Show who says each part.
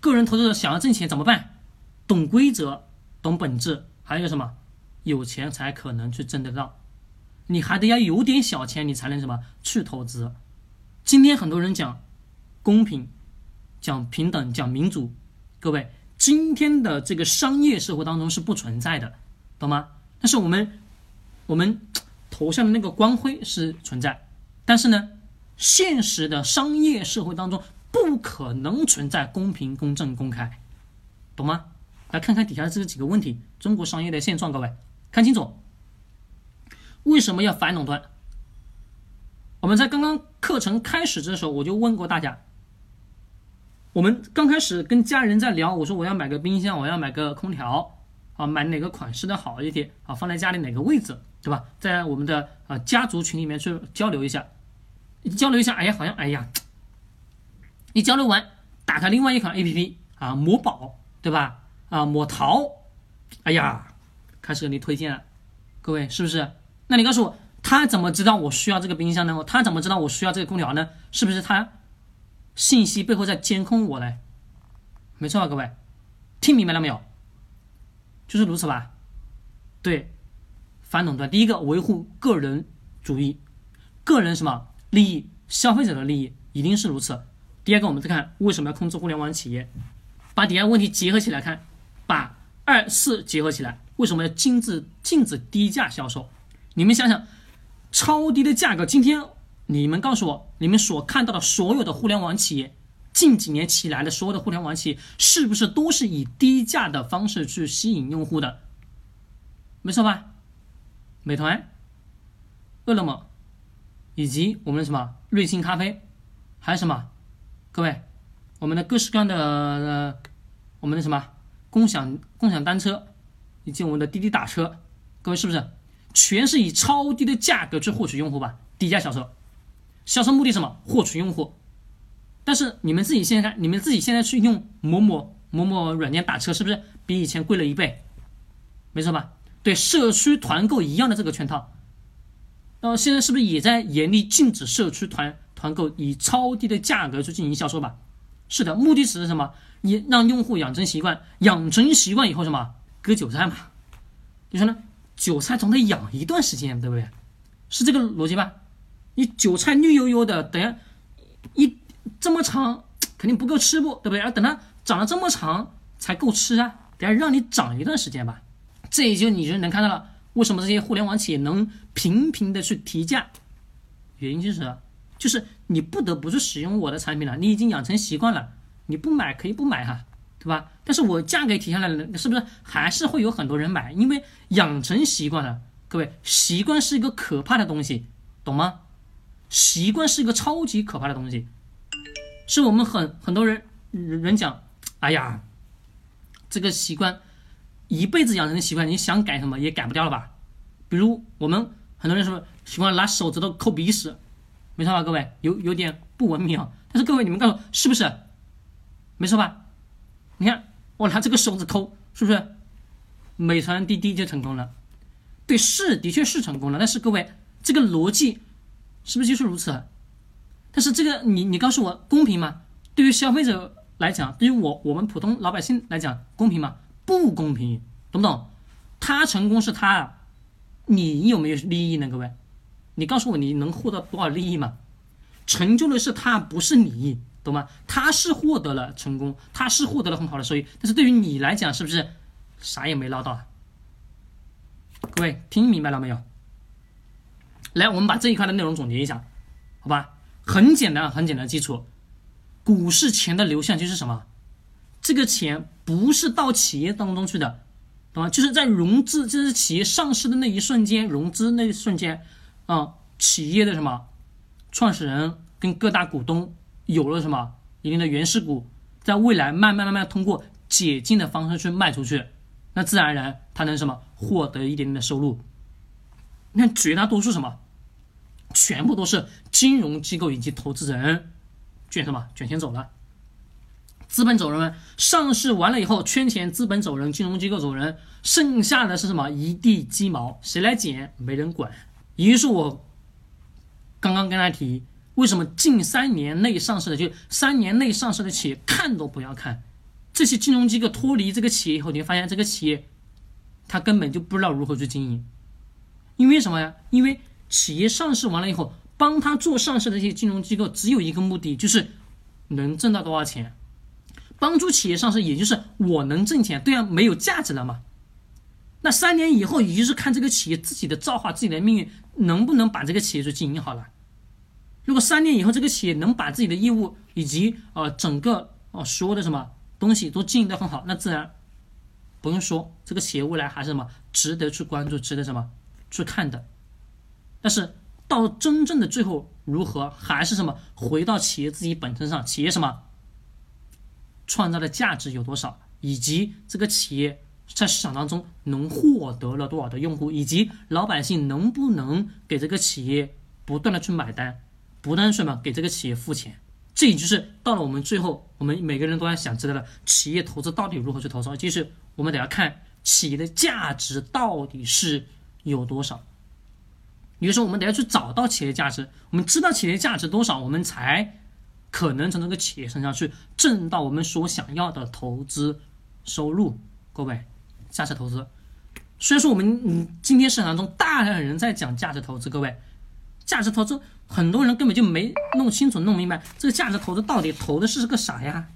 Speaker 1: 个人投资者想要挣钱怎么办？懂规则，懂本质，还有个什么？有钱才可能去挣得到。你还得要有点小钱，你才能什么去投资。今天很多人讲公平、讲平等、讲民主，各位，今天的这个商业社会当中是不存在的，懂吗？但是我们我们头上的那个光辉是存在，但是呢，现实的商业社会当中不可能存在公平、公正、公开，懂吗？来看看底下这几个问题，中国商业的现状，各位看清楚。为什么要反垄断？我们在刚刚课程开始的时候，我就问过大家。我们刚开始跟家人在聊，我说我要买个冰箱，我要买个空调，啊，买哪个款式的好一点，啊，放在家里哪个位置，对吧？在我们的啊家族群里面去交流一下，交流一下，哎呀，好像哎呀，你交流完，打开另外一款 A P P 啊，某宝，对吧？啊，某淘，哎呀，开始给你推荐了，各位是不是？那你告诉我，他怎么知道我需要这个冰箱呢？他怎么知道我需要这个空调呢？是不是他信息背后在监控我呢？没错吧，各位，听明白了没有？就是如此吧。对，反垄断，第一个维护个人主义，个人什么利益，消费者的利益一定是如此。第二个，我们再看为什么要控制互联网企业，把底下问题结合起来看，把二四结合起来，为什么要禁止禁止低价销售？你们想想，超低的价格，今天你们告诉我，你们所看到的所有的互联网企业，近几年起来的所有的互联网企业，是不是都是以低价的方式去吸引用户的？没错吧？美团、饿了么，以及我们的什么瑞幸咖啡，还有什么？各位，我们的各式各样的我们的什么共享共享单车，以及我们的滴滴打车，各位是不是？全是以超低的价格去获取用户吧，低价销售，销售目的什么？获取用户。但是你们自己现在看，你们自己现在去用某某某某软件打车，是不是比以前贵了一倍？没错吧？对，社区团购一样的这个圈套，那现在是不是也在严厉禁止社区团团购以超低的价格去进行销售吧？是的，目的是什么？你让用户养成习惯，养成习惯以后什么？割韭菜嘛？就说呢？韭菜总得养一段时间，对不对？是这个逻辑吧？你韭菜绿油油的，等下一这么长，肯定不够吃不，对不对？要等它长得这么长才够吃啊！等下让你长一段时间吧，这也就你就能看到了，为什么这些互联网企业能频频的去提价？原因就是，就是你不得不去使用我的产品了，你已经养成习惯了，你不买可以不买哈。对吧？但是我价格提下来了，是不是还是会有很多人买？因为养成习惯了。各位，习惯是一个可怕的东西，懂吗？习惯是一个超级可怕的东西，是我们很很多人人讲，哎呀，这个习惯一辈子养成的习惯，你想改什么也改不掉了吧？比如我们很多人说喜欢拿手指头抠鼻屎，没错吧？各位，有有点不文明啊。但是各位，你们告诉我是不是？没错吧？你看，我拿这个手指抠，是不是？美团滴滴就成功了。对，是，的确是成功了。但是各位，这个逻辑是不是就是如此？但是这个，你你告诉我公平吗？对于消费者来讲，对于我我们普通老百姓来讲，公平吗？不公平，懂不懂？他成功是他，你有没有利益呢？各位，你告诉我你能获得多少利益吗？成就的是他，不是你。懂吗？他是获得了成功，他是获得了很好的收益，但是对于你来讲，是不是啥也没捞到？各位听明白了没有？来，我们把这一块的内容总结一下，好吧？很简单，很简单基础，股市钱的流向就是什么？这个钱不是到企业当中去的，懂吗？就是在融资，就是企业上市的那一瞬间，融资那一瞬间，啊，企业的什么创始人跟各大股东。有了什么一定的原始股，在未来慢慢慢慢通过解禁的方式去卖出去，那自然而然他能什么获得一点点的收入。那绝大多数什么，全部都是金融机构以及投资人卷什么卷钱走了，资本走人，上市完了以后圈钱，资本走人，金融机构走人，剩下的是什么一地鸡毛，谁来捡没人管。也就是我刚刚跟他提。为什么近三年内上市的就三年内上市的企业看都不要看，这些金融机构脱离这个企业以后，你会发现这个企业，他根本就不知道如何去经营，因为什么呀？因为企业上市完了以后，帮他做上市的这些金融机构只有一个目的，就是能挣到多少钱。帮助企业上市，也就是我能挣钱，对啊，没有价值了嘛。那三年以后，也就是看这个企业自己的造化、自己的命运能不能把这个企业去经营好了。如果三年以后这个企业能把自己的业务以及呃整个哦所有的什么东西都经营得很好，那自然不用说，这个企业未来还是什么值得去关注、值得什么去看的。但是到真正的最后如何，还是什么回到企业自己本身上，企业什么创造的价值有多少，以及这个企业。在市场当中能获得了多少的用户，以及老百姓能不能给这个企业不断的去买单，不断的什么给这个企业付钱，这也就是到了我们最后，我们每个人都要想知道的，企业投资到底如何去投资，就是我们得要看企业的价值到底是有多少。也就是说，我们得要去找到企业价值，我们知道企业价值多少，我们才可能从这个企业身上去挣到我们所想要的投资收入，各位。价值投资，虽然说我们嗯今天市场中大量人在讲价值投资，各位，价值投资很多人根本就没弄清楚、弄明白这个价值投资到底投的是个啥呀？